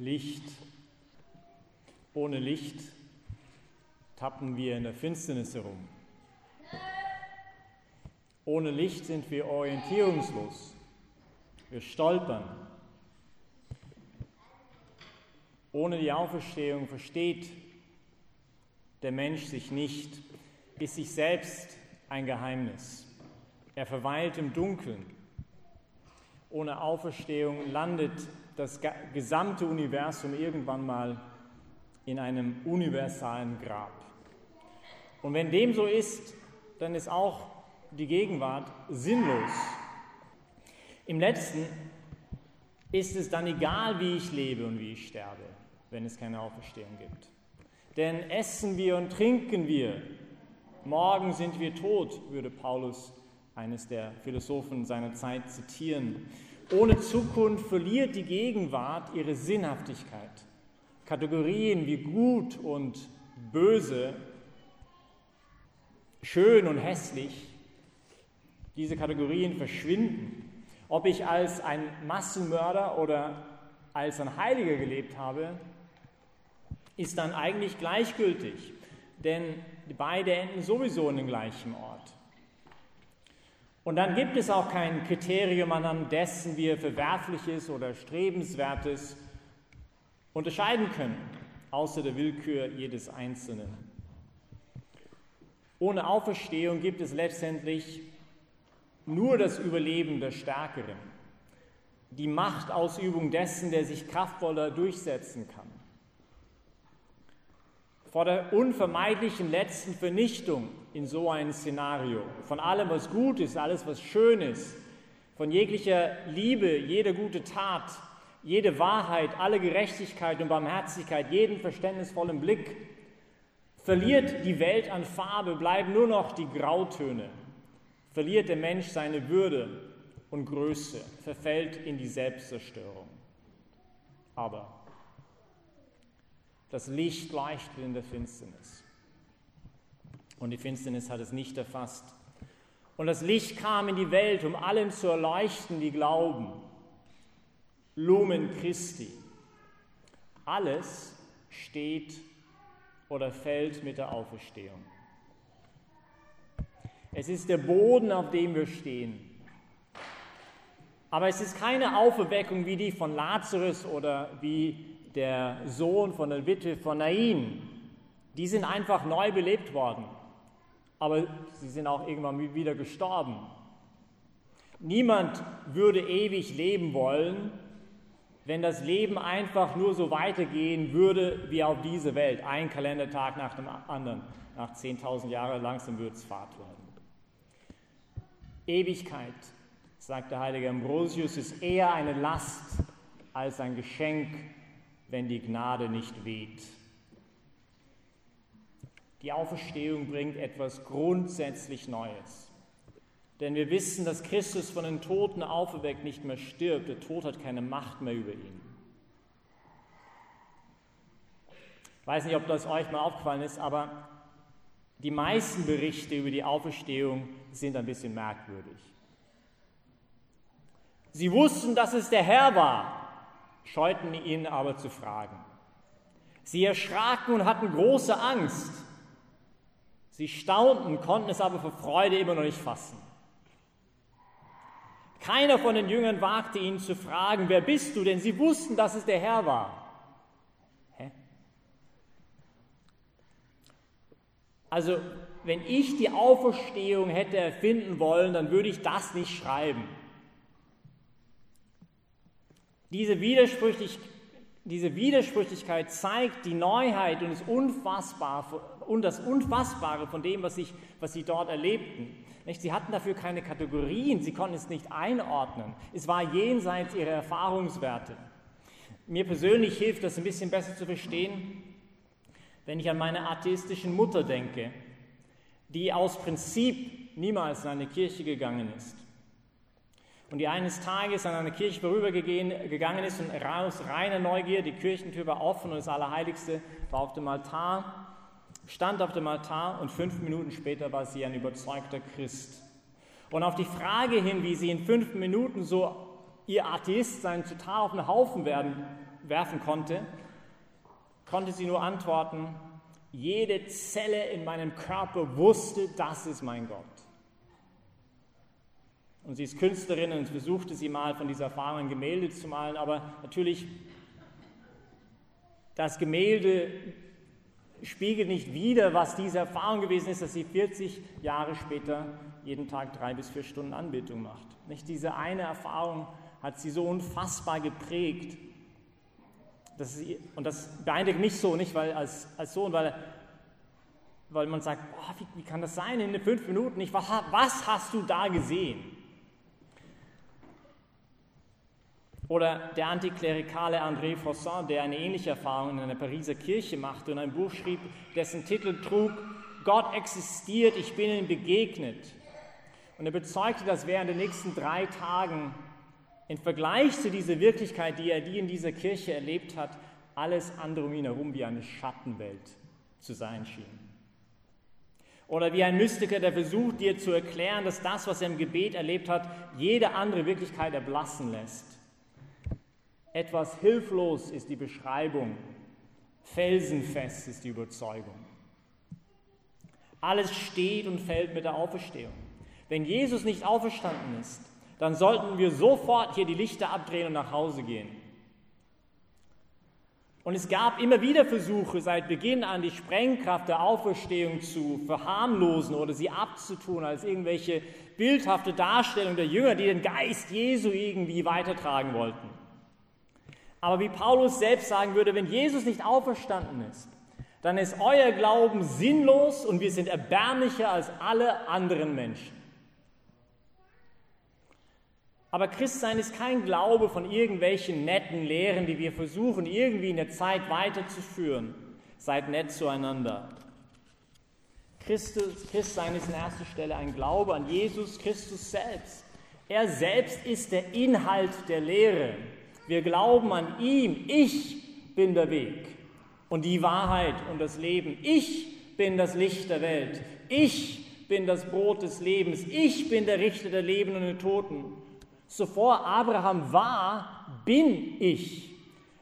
Licht. Ohne Licht tappen wir in der Finsternis herum. Ohne Licht sind wir orientierungslos. Wir stolpern. Ohne die Auferstehung versteht der Mensch sich nicht, ist sich selbst ein Geheimnis. Er verweilt im Dunkeln. Ohne Auferstehung landet das gesamte Universum irgendwann mal in einem universalen Grab. Und wenn dem so ist, dann ist auch die Gegenwart sinnlos. Im letzten ist es dann egal, wie ich lebe und wie ich sterbe, wenn es keine Auferstehung gibt. Denn essen wir und trinken wir, morgen sind wir tot, würde Paulus eines der Philosophen seiner Zeit zitieren. Ohne Zukunft verliert die Gegenwart ihre Sinnhaftigkeit. Kategorien wie gut und böse, schön und hässlich, diese Kategorien verschwinden. Ob ich als ein Massenmörder oder als ein Heiliger gelebt habe, ist dann eigentlich gleichgültig, denn beide enden sowieso in dem gleichen Ort. Und dann gibt es auch kein Kriterium, anhand dessen wir Verwerfliches oder Strebenswertes unterscheiden können, außer der Willkür jedes Einzelnen. Ohne Auferstehung gibt es letztendlich nur das Überleben der Stärkeren, die Machtausübung dessen, der sich kraftvoller durchsetzen kann. Vor der unvermeidlichen letzten Vernichtung in so ein Szenario, von allem, was gut ist, alles, was schön ist, von jeglicher Liebe, jede gute Tat, jede Wahrheit, alle Gerechtigkeit und Barmherzigkeit, jeden verständnisvollen Blick, verliert die Welt an Farbe, bleiben nur noch die Grautöne, verliert der Mensch seine Würde und Größe, verfällt in die Selbstzerstörung. Aber das Licht leuchtet in der Finsternis. Und die Finsternis hat es nicht erfasst. Und das Licht kam in die Welt, um allen zu erleuchten, die glauben. Lumen Christi. Alles steht oder fällt mit der Auferstehung. Es ist der Boden, auf dem wir stehen. Aber es ist keine Auferweckung wie die von Lazarus oder wie der Sohn von der Witwe von Nain, die sind einfach neu belebt worden. Aber sie sind auch irgendwann wieder gestorben. Niemand würde ewig leben wollen, wenn das Leben einfach nur so weitergehen würde wie auf diese Welt. Ein Kalendertag nach dem anderen. Nach 10.000 Jahren langsam wird es Fahrt werden. Ewigkeit, sagt der heilige Ambrosius, ist eher eine Last als ein Geschenk wenn die Gnade nicht weht. Die Auferstehung bringt etwas grundsätzlich Neues. Denn wir wissen, dass Christus von den Toten auferweckt nicht mehr stirbt. Der Tod hat keine Macht mehr über ihn. Ich weiß nicht, ob das euch mal aufgefallen ist, aber die meisten Berichte über die Auferstehung sind ein bisschen merkwürdig. Sie wussten, dass es der Herr war, scheuten ihn aber zu fragen. Sie erschraken und hatten große Angst. Sie staunten, konnten es aber vor Freude immer noch nicht fassen. Keiner von den Jüngern wagte ihn zu fragen, wer bist du? Denn sie wussten, dass es der Herr war. Hä? Also, wenn ich die Auferstehung hätte erfinden wollen, dann würde ich das nicht schreiben. Diese, Widersprüchlich, diese Widersprüchlichkeit zeigt die Neuheit und das, Unfassbare, und das Unfassbare von dem, was, ich, was sie dort erlebten. Sie hatten dafür keine Kategorien, sie konnten es nicht einordnen. Es war jenseits ihrer Erfahrungswerte. Mir persönlich hilft das ein bisschen besser zu verstehen, wenn ich an meine atheistischen Mutter denke, die aus Prinzip niemals in eine Kirche gegangen ist und die eines Tages an einer Kirche vorübergegangen ist und aus reiner Neugier, die Kirchentür war offen und das Allerheiligste war auf dem Altar, stand auf dem Altar und fünf Minuten später war sie ein überzeugter Christ. Und auf die Frage hin, wie sie in fünf Minuten so ihr Atheistsein total auf den Haufen werden werfen konnte, konnte sie nur antworten, jede Zelle in meinem Körper wusste, das ist mein Gott. Und sie ist Künstlerin und versuchte sie mal von dieser Erfahrung ein Gemälde zu malen, aber natürlich das Gemälde spiegelt nicht wider, was diese Erfahrung gewesen ist, dass sie 40 Jahre später jeden Tag drei bis vier Stunden Anbetung macht. Nicht diese eine Erfahrung hat sie so unfassbar geprägt. Sie, und das beeindruckt mich so, nicht weil als, als Sohn, weil, weil man sagt, boah, wie, wie, kann das sein in fünf Minuten? Nicht, was, was hast du da gesehen? Oder der antiklerikale André Froissart, der eine ähnliche Erfahrung in einer Pariser Kirche machte und ein Buch schrieb, dessen Titel trug, Gott existiert, ich bin ihm begegnet. Und er bezeugte, dass während der nächsten drei Tagen im Vergleich zu dieser Wirklichkeit, die er die in dieser Kirche erlebt hat, alles andere um ihn herum wie eine Schattenwelt zu sein schien. Oder wie ein Mystiker, der versucht dir zu erklären, dass das, was er im Gebet erlebt hat, jede andere Wirklichkeit erblassen lässt. Etwas hilflos ist die Beschreibung, felsenfest ist die Überzeugung. Alles steht und fällt mit der Auferstehung. Wenn Jesus nicht auferstanden ist, dann sollten wir sofort hier die Lichter abdrehen und nach Hause gehen. Und es gab immer wieder Versuche seit Beginn an, die Sprengkraft der Auferstehung zu verharmlosen oder sie abzutun als irgendwelche bildhafte Darstellung der Jünger, die den Geist Jesu irgendwie weitertragen wollten. Aber wie Paulus selbst sagen würde, wenn Jesus nicht auferstanden ist, dann ist euer Glauben sinnlos und wir sind erbärmlicher als alle anderen Menschen. Aber Christsein ist kein Glaube von irgendwelchen netten Lehren, die wir versuchen irgendwie in der Zeit weiterzuführen. Seid nett zueinander. Christus, Christsein ist in erster Stelle ein Glaube an Jesus Christus selbst. Er selbst ist der Inhalt der Lehre. Wir glauben an ihm. Ich bin der Weg und die Wahrheit und das Leben. Ich bin das Licht der Welt. Ich bin das Brot des Lebens. Ich bin der Richter der Lebenden und der Toten. Zuvor Abraham war, bin ich.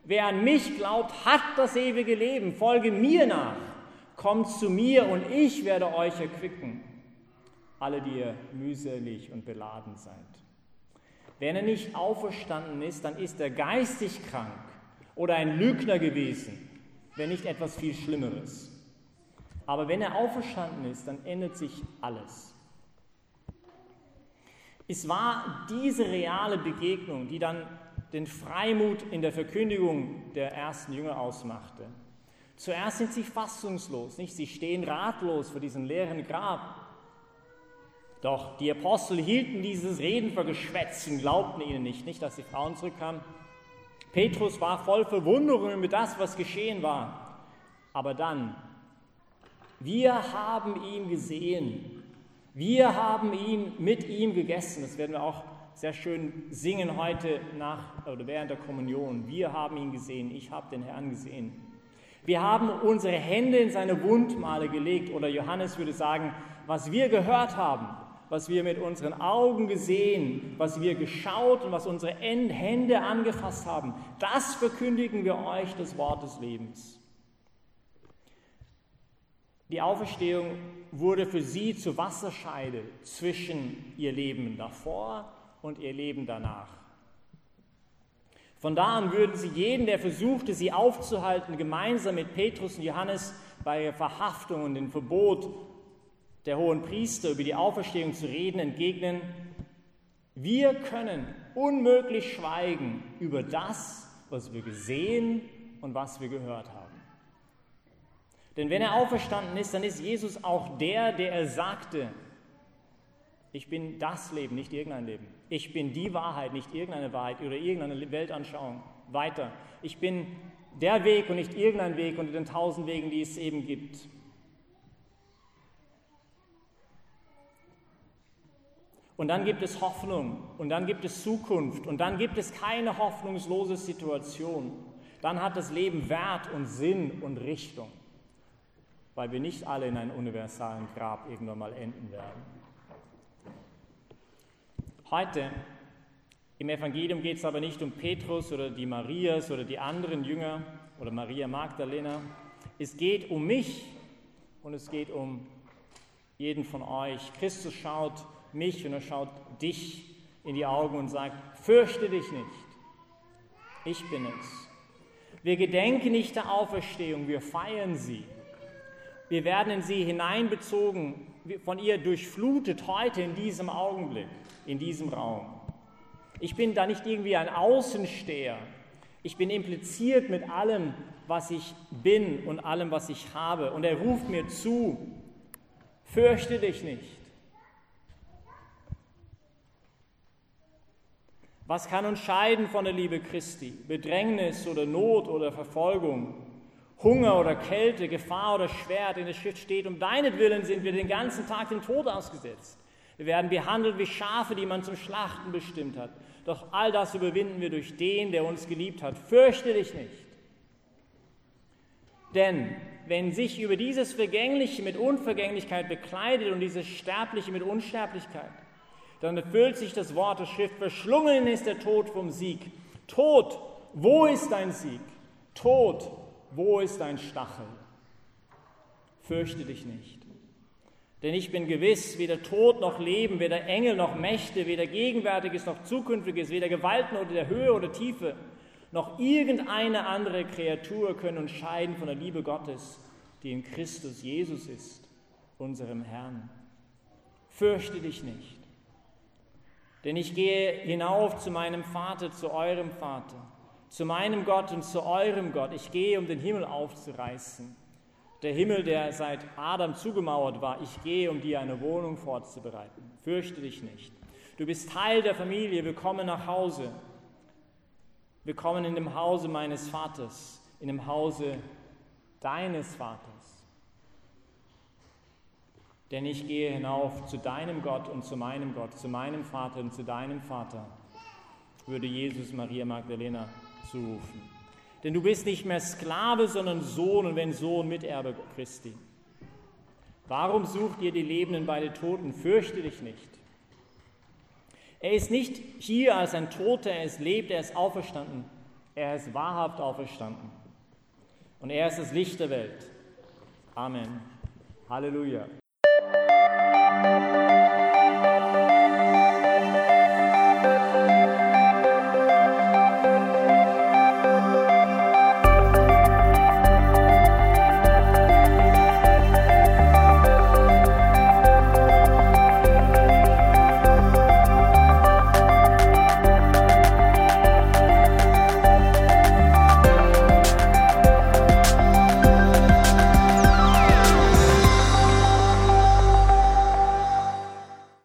Wer an mich glaubt, hat das ewige Leben. Folge mir nach. Kommt zu mir und ich werde euch erquicken. Alle, die ihr mühselig und beladen seid. Wenn er nicht auferstanden ist, dann ist er geistig krank oder ein Lügner gewesen, wenn nicht etwas viel Schlimmeres. Aber wenn er auferstanden ist, dann ändert sich alles. Es war diese reale Begegnung, die dann den Freimut in der Verkündigung der ersten Jünger ausmachte. Zuerst sind sie fassungslos, nicht? Sie stehen ratlos vor diesem leeren Grab. Doch die Apostel hielten dieses Reden für Geschwätz und glaubten ihnen nicht, nicht, dass die Frauen zurückkamen. Petrus war voll Verwunderung über das, was geschehen war. Aber dann, wir haben ihn gesehen, wir haben ihn mit ihm gegessen. Das werden wir auch sehr schön singen heute nach oder während der Kommunion. Wir haben ihn gesehen, ich habe den Herrn gesehen. Wir haben unsere Hände in seine Wundmale gelegt oder Johannes würde sagen, was wir gehört haben, was wir mit unseren Augen gesehen, was wir geschaut und was unsere Hände angefasst haben, das verkündigen wir euch das Wort des Lebens. Die Auferstehung wurde für sie zur Wasserscheide zwischen ihr Leben davor und ihr Leben danach. Von da an würden sie jeden, der versuchte, sie aufzuhalten, gemeinsam mit Petrus und Johannes bei ihrer Verhaftung und dem Verbot der hohen Priester über die Auferstehung zu reden, entgegnen, wir können unmöglich schweigen über das, was wir gesehen und was wir gehört haben. Denn wenn er auferstanden ist, dann ist Jesus auch der, der er sagte, ich bin das Leben, nicht irgendein Leben. Ich bin die Wahrheit, nicht irgendeine Wahrheit oder irgendeine Weltanschauung. Weiter. Ich bin der Weg und nicht irgendein Weg unter den tausend Wegen, die es eben gibt. Und dann gibt es Hoffnung und dann gibt es Zukunft und dann gibt es keine hoffnungslose Situation. Dann hat das Leben Wert und Sinn und Richtung, weil wir nicht alle in einem universalen Grab irgendwann mal enden werden. Heute Im Evangelium geht es aber nicht um Petrus oder die Marias oder die anderen Jünger oder Maria Magdalena. Es geht um mich und es geht um jeden von euch. Christus schaut mich und er schaut dich in die Augen und sagt, fürchte dich nicht, ich bin es. Wir gedenken nicht der Auferstehung, wir feiern sie. Wir werden in sie hineinbezogen, von ihr durchflutet heute in diesem Augenblick, in diesem Raum. Ich bin da nicht irgendwie ein Außensteher. Ich bin impliziert mit allem, was ich bin und allem, was ich habe. Und er ruft mir zu, fürchte dich nicht. Was kann uns scheiden von der Liebe Christi? Bedrängnis oder Not oder Verfolgung, Hunger oder Kälte, Gefahr oder Schwert. In der Schrift steht, um deinetwillen sind wir den ganzen Tag dem Tod ausgesetzt. Wir werden behandelt wie Schafe, die man zum Schlachten bestimmt hat. Doch all das überwinden wir durch den, der uns geliebt hat. Fürchte dich nicht. Denn wenn sich über dieses Vergängliche mit Unvergänglichkeit bekleidet und dieses Sterbliche mit Unsterblichkeit, dann erfüllt sich das Wort der Schrift, verschlungen ist der Tod vom Sieg. Tod, wo ist dein Sieg? Tod, wo ist dein Stachel? Fürchte dich nicht. Denn ich bin gewiss, weder Tod noch Leben, weder Engel noch Mächte, weder Gegenwärtiges noch Zukünftiges, weder Gewalten oder der Höhe oder Tiefe, noch irgendeine andere Kreatur können uns scheiden von der Liebe Gottes, die in Christus Jesus ist, unserem Herrn. Fürchte dich nicht. Denn ich gehe hinauf zu meinem Vater, zu eurem Vater, zu meinem Gott und zu eurem Gott. Ich gehe, um den Himmel aufzureißen. Der Himmel, der seit Adam zugemauert war, ich gehe, um dir eine Wohnung vorzubereiten. Fürchte dich nicht. Du bist Teil der Familie, willkommen nach Hause. Willkommen in dem Hause meines Vaters, in dem Hause deines Vaters. Denn ich gehe hinauf zu deinem Gott und zu meinem Gott, zu meinem Vater und zu deinem Vater, würde Jesus Maria Magdalena zurufen. Denn du bist nicht mehr Sklave, sondern Sohn und wenn Sohn, Miterbe Christi. Warum sucht ihr die Lebenden bei den Toten? Fürchte dich nicht. Er ist nicht hier als ein Toter, er ist lebt, er ist auferstanden. Er ist wahrhaft auferstanden. Und er ist das Licht der Welt. Amen. Halleluja. Thank you.